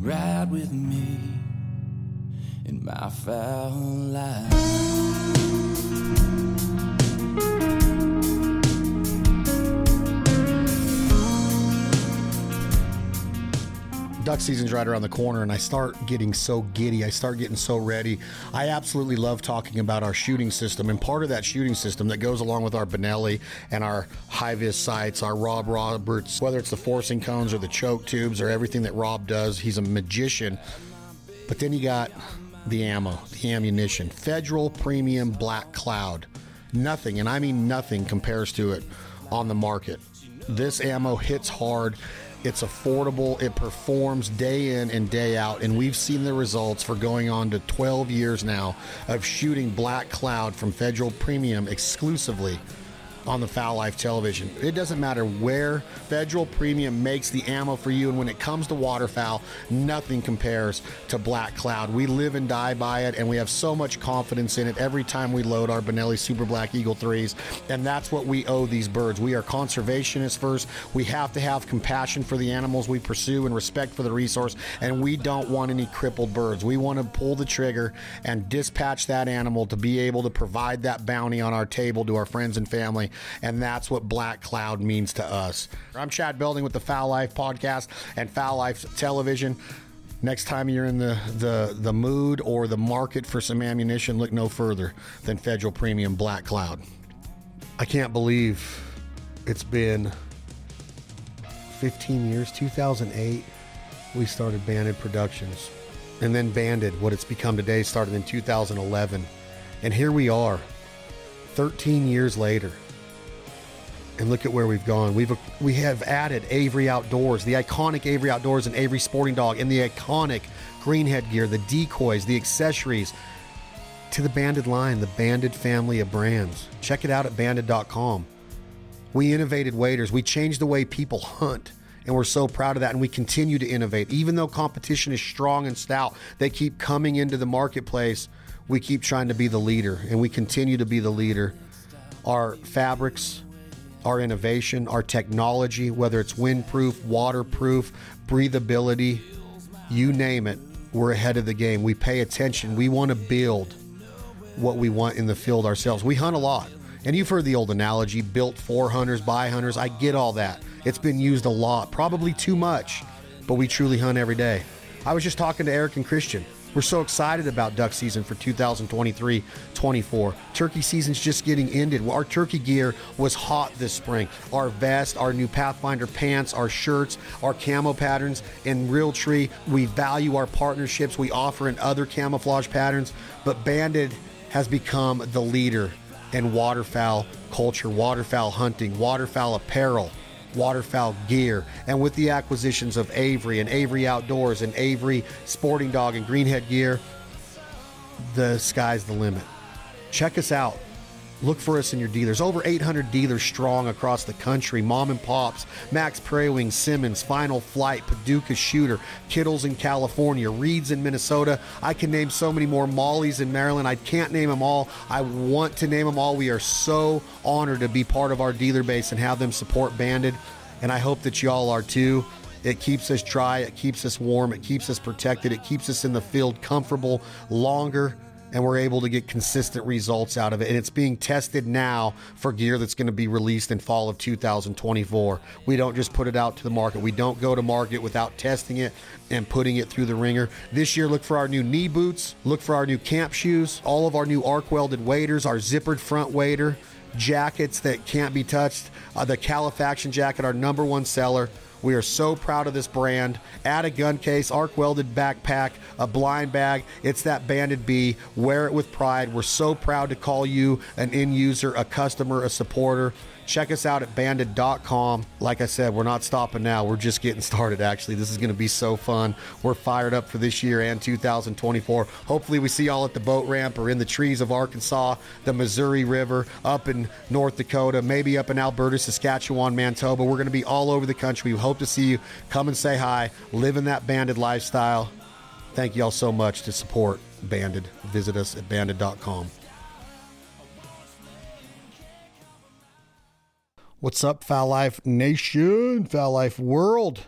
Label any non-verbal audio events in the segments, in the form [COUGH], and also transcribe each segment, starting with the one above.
ride with me in my fowl life. Duck season's right around the corner and I start getting so giddy. I start getting so ready. I absolutely love talking about our shooting system and part of that shooting system that goes along with our Benelli and our HI VIZ sights, our Rob Roberts, whether it's the forcing cones or the choke tubes or everything that Rob does. He's a magician. But then you got the ammo, the ammunition. Federal Premium Black Cloud. Nothing, and I mean nothing, compares to it on the market. This ammo hits hard. It's affordable. It performs day in and day out. And we've seen the results for going on to 12 years now of shooting Black Cloud from Federal Premium exclusively on the Fowl Life television. It doesn't matter where Federal Premium makes the ammo for you, and when it comes to waterfowl, nothing compares to Black Cloud. We live and die by it, and we have so much confidence in it every time we load our Benelli Super Black Eagle 3s, and that's what we owe these birds. We are conservationists first. We have to have compassion for the animals we pursue and respect for the resource, and we don't want any crippled birds. We want to pull the trigger and dispatch that animal to be able to provide that bounty on our table to our friends and family and that's what Black Cloud means to us. I'm Chad Belding with the Fowl Life podcast and Fowl Life television. Next time you're in the, the, the mood or the market for some ammunition, look no further than Federal Premium Black Cloud. I can't believe it's been 15 years, 2008, we started Banded Productions. And then Banded, what it's become today, started in 2011. And here we are, 13 years later and look at where we've gone. We've we have added Avery Outdoors, the iconic Avery Outdoors and Avery Sporting Dog, and the iconic green headgear, the decoys, the accessories to the Banded line, the Banded family of brands. Check it out at banded.com. We innovated waders. We changed the way people hunt. And we're so proud of that. And we continue to innovate. Even though competition is strong and stout, they keep coming into the marketplace. We keep trying to be the leader, and we continue to be the leader. Our fabrics, our innovation, our technology, whether it's windproof, waterproof, breathability, you name it, we're ahead of the game. We pay attention. We want to build what we want in the field ourselves. We hunt a lot. And you've heard the old analogy built for hunters, by hunters. I get all that. It's been used a lot, probably too much, but we truly hunt every day. I was just talking to Eric and Christian. We're so excited about duck season for 2023 24. Turkey season's just getting ended. Our turkey gear was hot this spring. Our vest, our new Pathfinder pants, our shirts, our camo patterns in Realtree. We value our partnerships we offer in other camouflage patterns, but Banded has become the leader in waterfowl culture, waterfowl hunting, waterfowl apparel waterfowl gear. And with the acquisitions of Avery and Avery Outdoors and Avery Sporting Dog and Greenhead Gear, the sky's the limit. Check us out. Look for us in your dealers. Over 800 dealers strong across the country. Mom and Pops, Mack's Prairie Wing, Simmons, Final Flight, Paducah Shooter, Kittles in California, Reeds in Minnesota. I can name so many more. Molly's in Maryland. I can't name them all. I want to name them all. We are so honored to be part of our dealer base and have them support Banded. And I hope that y'all are too. It keeps us dry, it keeps us warm, it keeps us protected, it keeps us in the field comfortable longer and we're able to get consistent results out of it. And it's being tested now for gear that's going to be released in fall of 2024. We don't just put it out to the market. We don't go to market without testing it and putting it through the ringer. This year, look for our new knee boots, look for our new camp shoes, all of our new arc welded waders, our zippered front wader, jackets that can't be touched, uh, the Calefaction jacket, our number one seller. We are so proud of this brand. Add a gun case, arc welded backpack, a blind bag. It's that banded bee. Wear it with pride. We're so proud to call you an end user, a customer, a supporter. Check us out at banded.com. Like I said, we're not stopping now. We're just getting started, actually. This is going to be so fun. We're fired up for this year and 2024. Hopefully, we see y'all at the boat ramp or in the trees of Arkansas, the Missouri River, up in North Dakota, maybe up in Alberta, Saskatchewan, Manitoba. We're going to be all over the country. We hope to see you. Come and say hi. Live in that banded lifestyle. Thank y'all so much to support Banded. Visit us at banded.com. What's up, Fowl Life Nation, Fowl Life World?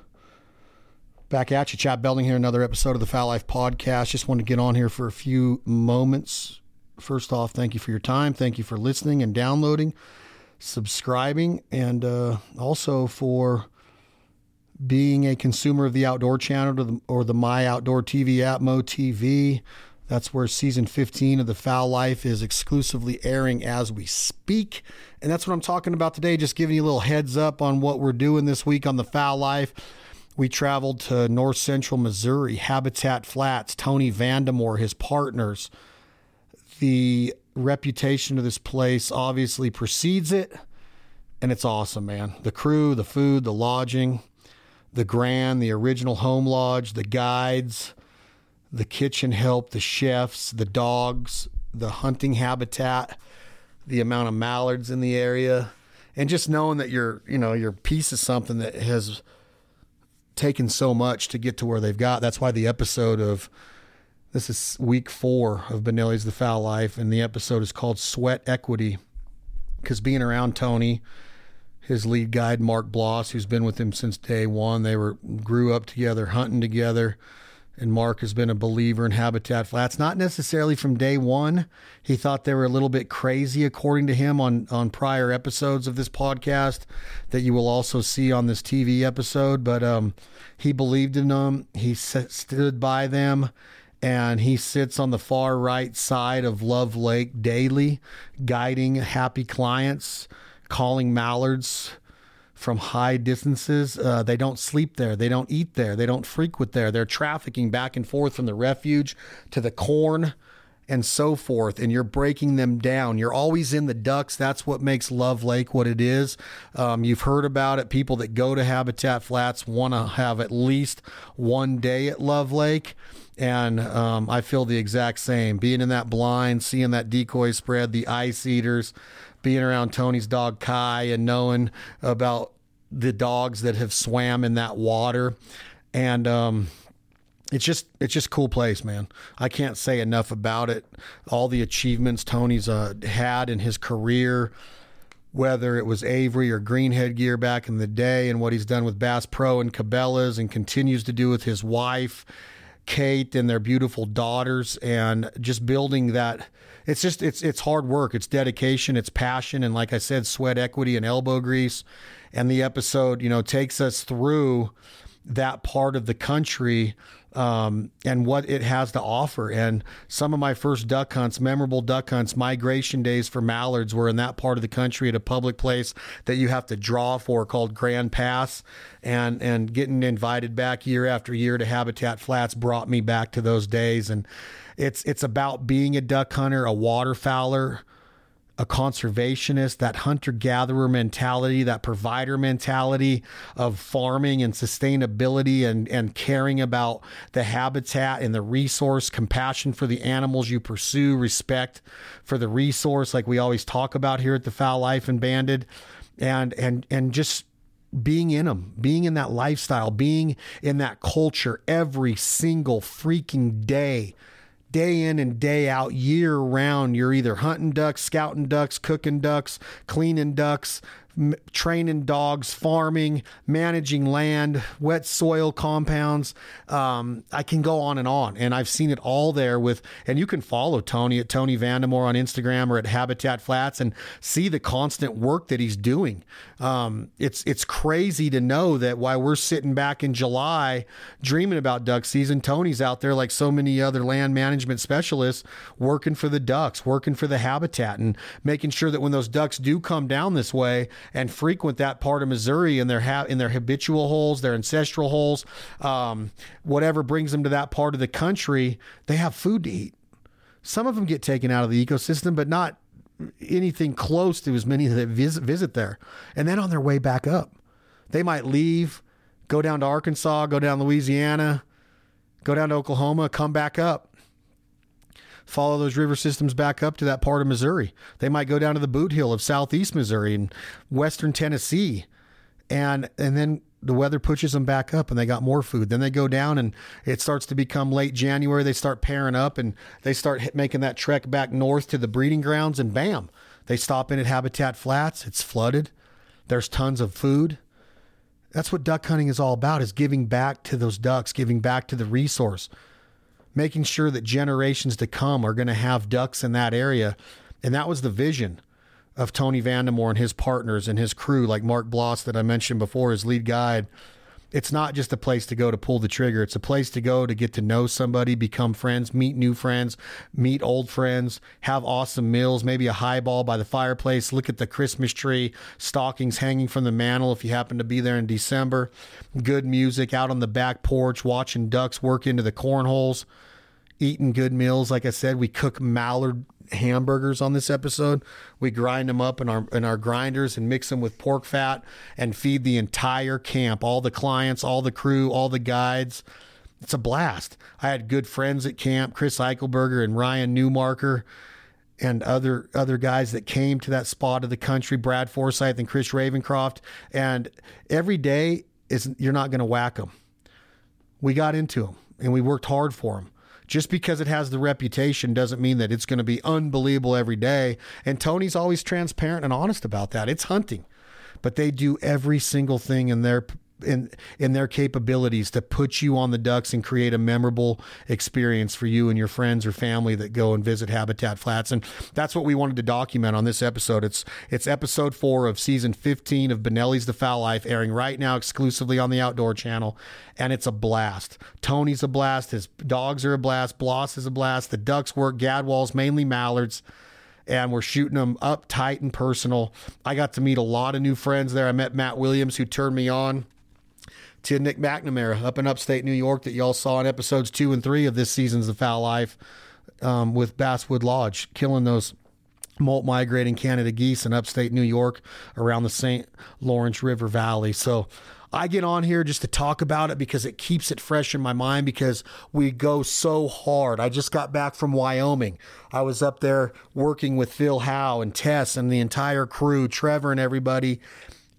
Back at you, Chad Belding here, another episode of the Fowl Life Podcast. Just want to get on here for a few moments. First off, thank you for your time. Thank you for listening and downloading, subscribing, and uh, also for being a consumer of the Outdoor Channel or the, or the My Outdoor TV app, Mo TV. That's where season 15 of The Fowl Life is exclusively airing as we speak. And that's what I'm talking about today, just giving you a little heads up on what we're doing this week on The Fowl Life. We traveled to north central Missouri, Habitat Flats, Tony Vandemore, his partners. The reputation of this place obviously precedes it, and it's awesome, man. The crew, the food, the lodging, the Grand, the original home lodge, the guides, the kitchen help, the chefs, the dogs, the hunting habitat, the amount of mallards in the area, and just knowing that you're, you know, you're piece of something that has taken so much to get to where they've got. That's why the episode of this is week four of Benelli's The Fowl Life, and the episode is called Sweat Equity. Because being around Tony, his lead guide Mark Bloss, who's been with him since day one, they were grew up together, hunting together. And Mark has been a believer in Habitat Flats, not necessarily from day one. He thought they were a little bit crazy, according to him, on, on prior episodes of this podcast that you will also see on this TV episode. But um, he believed in them, he stood by them, and he sits on the far right side of Love Lake daily, guiding happy clients, calling mallards from high distances. Uh, they don't sleep there. They don't eat there. They don't frequent there. They're trafficking back and forth from the refuge to the corn and so forth. And you're breaking them down. You're always in the ducks. That's what makes Love Lake what it is. Um, you've heard about it. People that go to Habitat Flats want to have at least one day at Love Lake. And um, I feel the exact same. Being in that blind, seeing that decoy spread, the ice eaters, being around Tony's dog Kai and knowing about the dogs that have swam in that water. And um, it's just it's just cool place, man. I can't say enough about it. All the achievements Tony's uh, had in his career, whether it was Avery or Greenhead gear back in the day, and what he's done with Bass Pro and Cabela's, and continues to do with his wife, Kate, and their beautiful daughters, and just building that. It's just it's it's hard work, it's dedication, it's passion, and like I said, sweat equity and elbow grease. And the episode, you know, takes us through that part of the country um, and what it has to offer. And some of my first duck hunts, memorable duck hunts, migration days for mallards were in that part of the country at a public place that you have to draw for called Grand Pass. And, and getting invited back year after year to Habitat Flats brought me back to those days. And it's, it's about being a duck hunter, a waterfowler, a conservationist, that hunter gatherer mentality, that provider mentality of farming and sustainability and, and caring about the habitat and the resource, compassion for the animals you pursue, respect for the resource, like we always talk about here at the Fowl Life and Banded, and and and just being in them, being in that lifestyle, being in that culture every single freaking day day in and day out, year round. You're either hunting ducks, scouting ducks, cooking ducks, cleaning ducks, training dogs, farming, managing land, wet soil compounds. Um, I can go on and on, and I've seen it all there with. And you can follow Tony at Tony Vandemore on Instagram or at Habitat Flats and see the constant work that he's doing. Um, it's it's crazy to know that while we're sitting back in July dreaming about duck season, Tony's out there like so many other land management specialists working for the ducks, working for the habitat, and making sure that when those ducks do come down this way and frequent that part of Missouri in their ha- in their habitual holes, their ancestral holes, um, whatever brings them to that part of the country, they have food to eat. Some of them get taken out of the ecosystem, but not anything close to as many that visit, visit there. And then on their way back up, they might leave, go down to Arkansas, go down Louisiana, go down to Oklahoma, come back up follow those river systems back up to that part of Missouri. They might go down to the boot hill of southeast Missouri and western Tennessee. And and then the weather pushes them back up and they got more food. Then they go down and it starts to become late January. They start pairing up and they start making that trek back north to the breeding grounds and bam, they stop in at Habitat Flats. It's flooded. There's tons of food. That's what duck hunting is all about is giving back to those ducks, giving back to the resource, making sure that generations to come are going to have ducks in that area. And that was the vision of Tony Vandemore and his partners and his crew, like Mark Bloss that I mentioned before, his lead guide it's not just a place to go to pull the trigger. It's a place to go to get to know somebody, become friends, meet new friends, meet old friends, have awesome meals, maybe a highball by the fireplace, look at the Christmas tree, stockings hanging from the mantle if you happen to be there in December, good music out on the back porch, watching ducks work into the cornholes, eating good meals. Like I said, we cook mallard hamburgers on this episode. We grind them up in our in our grinders and mix them with pork fat and feed the entire camp, all the clients, all the crew, all the guides. It's a blast. I had good friends at camp, Chris Eichelberger and Ryan Newmarker and other other guys that came to that spot of the country, Brad Forsyth and Chris Ravencroft. And every day is you're not going to whack them. We got into them and we worked hard for them just because it has the reputation doesn't mean that it's going to be unbelievable every day. And Tony's always transparent and honest about that. It's hunting, but they do every single thing in their in in their capabilities to put you on the ducks and create a memorable experience for you and your friends or family that go and visit Habitat Flats. And that's what we wanted to document on this episode. It's it's episode four of season 15 of Benelli's The Fowl Life, airing right now exclusively on the Outdoor Channel. And it's a blast. Tony's a blast. His dogs are a blast. Bloss is a blast. The ducks work. Gadwalls, mainly mallards and we're shooting them up tight and personal. I got to meet a lot of new friends there. I met Matt Williams, who turned me on to Nick McNamara up in upstate New York that y'all saw in episodes two and three of this season's The Fowl Life um, with Basswood Lodge, killing those molt migrating Canada geese in upstate New York around the St. Lawrence River Valley. So I get on here just to talk about it because it keeps it fresh in my mind because we go so hard. I just got back from Wyoming. I was up there working with Phil Howe and Tess and the entire crew, Trevor and everybody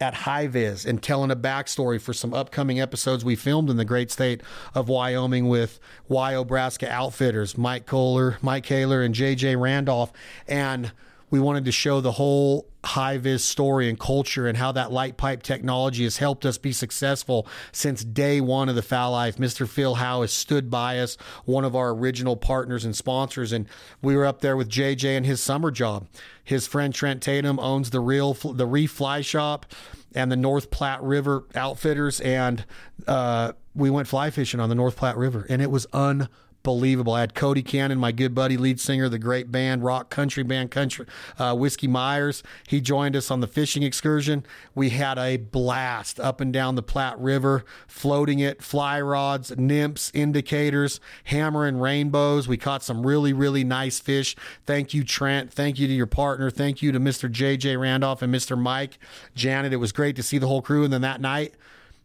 at HI VIZ and telling a backstory for some upcoming episodes we filmed in the great state of Wyoming with Wyobraska Outfitters, Mike Kohler, Mike Kaler, and JJ Randolph. And we wanted to show the whole HI VIZ story and culture and how that light pipe technology has helped us be successful since day one of the fowl life. Mr. Phil Howe has stood by us, one of our original partners and sponsors. And we were up there with JJ and his summer job. His friend Trent Tatum owns the real the Reef Fly Shop and the North Platte River Outfitters, and uh, we went fly fishing on the North Platte River, and it was unbelievable believable. I had Cody Cannon, my good buddy, lead singer, the great band, rock country band, country uh, Whiskey Myers. He joined us on the fishing excursion. We had a blast up and down the Platte River, floating it, fly rods, nymphs, indicators, hammering rainbows. We caught some really, really nice fish. Thank you, Trent. Thank you to your partner. Thank you to Mr. JJ Randolph and Mr. Mike Janet. It was great to see the whole crew. And then that night,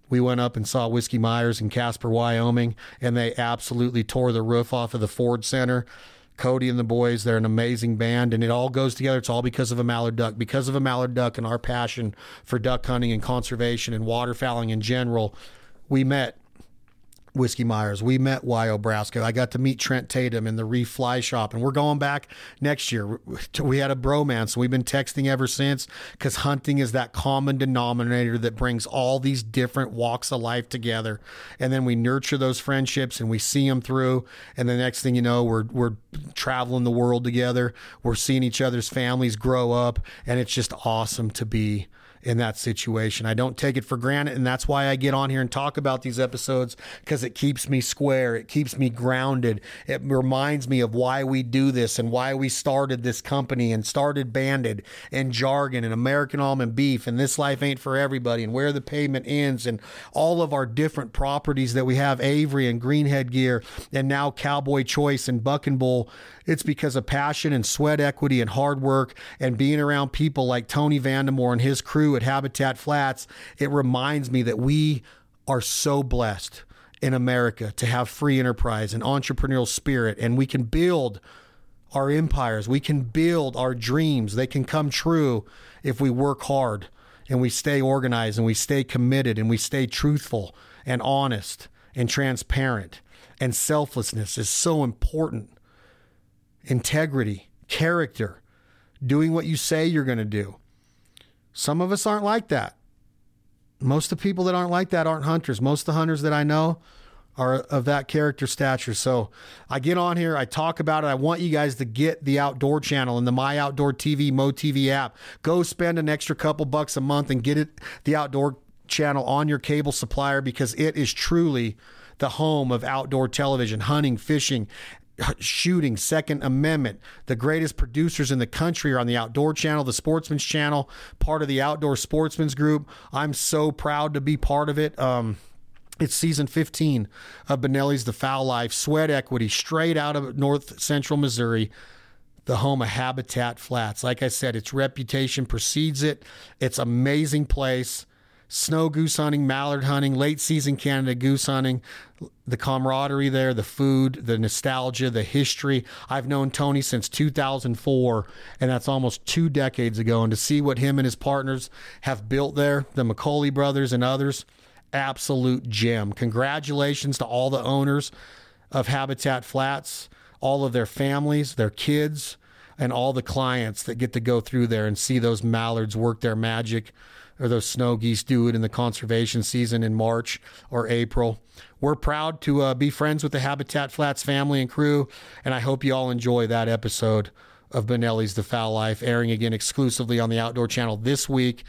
we went up and saw Whiskey Myers in Casper, Wyoming, and they absolutely tore the roof off of the Ford Center. Cody and the boys, they're an amazing band, and it all goes together. It's all because of a mallard duck, because of a mallard duck and our passion for duck hunting and conservation and waterfowling in general. We met Whiskey Myers. We met Wyobraska. I got to meet Trent Tatum in the Reef Fly Shop, and we're going back next year. [LAUGHS] We had a bromance, we've been texting ever since because hunting is that common denominator that brings all these different walks of life together. And then we nurture those friendships and we see them through. And the next thing you know, we're, we're traveling the world together. We're seeing each other's families grow up, and it's just awesome to be in that situation. I don't take it for granted. And that's why I get on here and talk about these episodes because it keeps me square. It keeps me grounded. It reminds me of why we do this and why we started this company and started Banded and Jargon and American Almond Beef and This Life Ain't for Everybody and Where the Pavement Ends and all of our different properties that we have Avery and Greenhead Gear and now Cowboy Choice and Buck and Bull it's because of passion and sweat equity and hard work and being around people like Tony Vandemore and his crew at Habitat Flats. It reminds me that we are so blessed in America to have free enterprise and entrepreneurial spirit, and we can build our empires. We can build our dreams. They can come true if we work hard and we stay organized and we stay committed and we stay truthful and honest and transparent. And selflessness is so important integrity, character, doing what you say you're going to do. Some of us aren't like that. most of the people that aren't like that aren't hunters. Most of the hunters that I know are of that character stature. So I get on here, I talk about it. I want you guys to get the outdoor channel and the My Outdoor TV, Mo TV app. Go spend an extra couple bucks a month and get it the outdoor channel on your cable supplier because it is truly the home of outdoor television, hunting, fishing, shooting, Second Amendment. The greatest producers in the country are on the Outdoor Channel, the Sportsman's Channel, part of the Outdoor Sportsman's Group. I'm so proud to be part of it. Um, it's season 15 of Benelli's The Fowl Life, sweat equity, straight out of north central Missouri, the home of Habitat Flats. Like I said, its reputation precedes it. It's amazing place. Snow goose hunting, mallard hunting, late season Canada goose hunting, the camaraderie there, the food, the nostalgia, the history. I've known Tony since 2004, and that's almost two decades ago. And to see what him and his partners have built there, the McCauley brothers and others, absolute gem. Congratulations to all the owners of Habitat Flats, all of their families, their kids, and all the clients that get to go through there and see those mallards work their magic or those snow geese do it in the conservation season in March or April. We're proud to uh, be friends with the Habitat Flats family and crew, and I hope you all enjoy that episode of Benelli's The Fowl Life, airing again exclusively on the Outdoor Channel this week.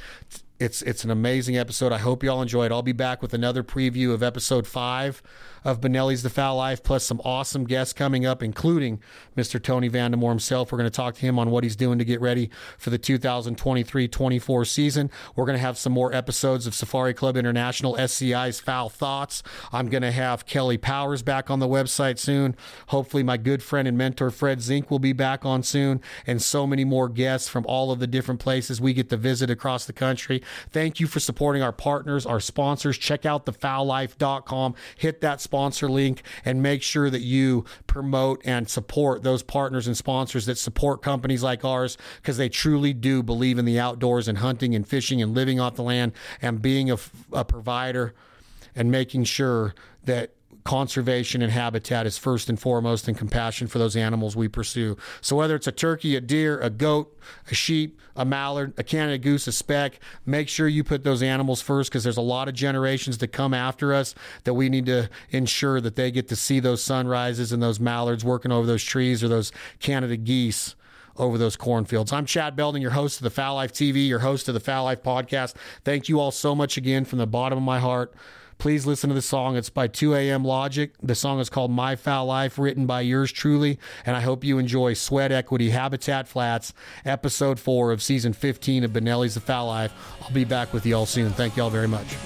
It's it's an amazing episode. I hope you all enjoyed. I'll be back with another preview of episode five of Benelli's The Fowl Life, plus some awesome guests coming up, including Mr. Tony Vandemore himself. We're going to talk to him on what he's doing to get ready for the 2023 24 season. We're going to have some more episodes of Safari Club International, SCI's Fowl Thoughts. I'm going to have Kelly Powers back on the website soon. Hopefully, my good friend and mentor Fred Zink will be back on soon, and so many more guests from all of the different places we get to visit across the country. Thank you for supporting our partners, our sponsors. Check out thefowllife.com. Hit that sponsor link and make sure that you promote and support those partners and sponsors that support companies like ours because they truly do believe in the outdoors and hunting and fishing and living off the land and being a, a provider and making sure that conservation and habitat is first and foremost and compassion for those animals we pursue. So whether it's a turkey, a deer, a goat, a sheep, a mallard, a Canada goose, a speck, make sure you put those animals first because there's a lot of generations that come after us that we need to ensure that they get to see those sunrises and those mallards working over those trees or those Canada geese over those cornfields. I'm Chad Belding, your host of the Fowl Life TV, your host of the Fowl Life podcast. Thank you all so much again from the bottom of my heart. Please listen to the song. It's by 2AM Logic. The song is called My Fowl Life, written by yours truly. And I hope you enjoy Sweat Equity Habitat Flats, episode four of season 15 of Benelli's The Fowl Life. I'll be back with you all soon. Thank you all very much.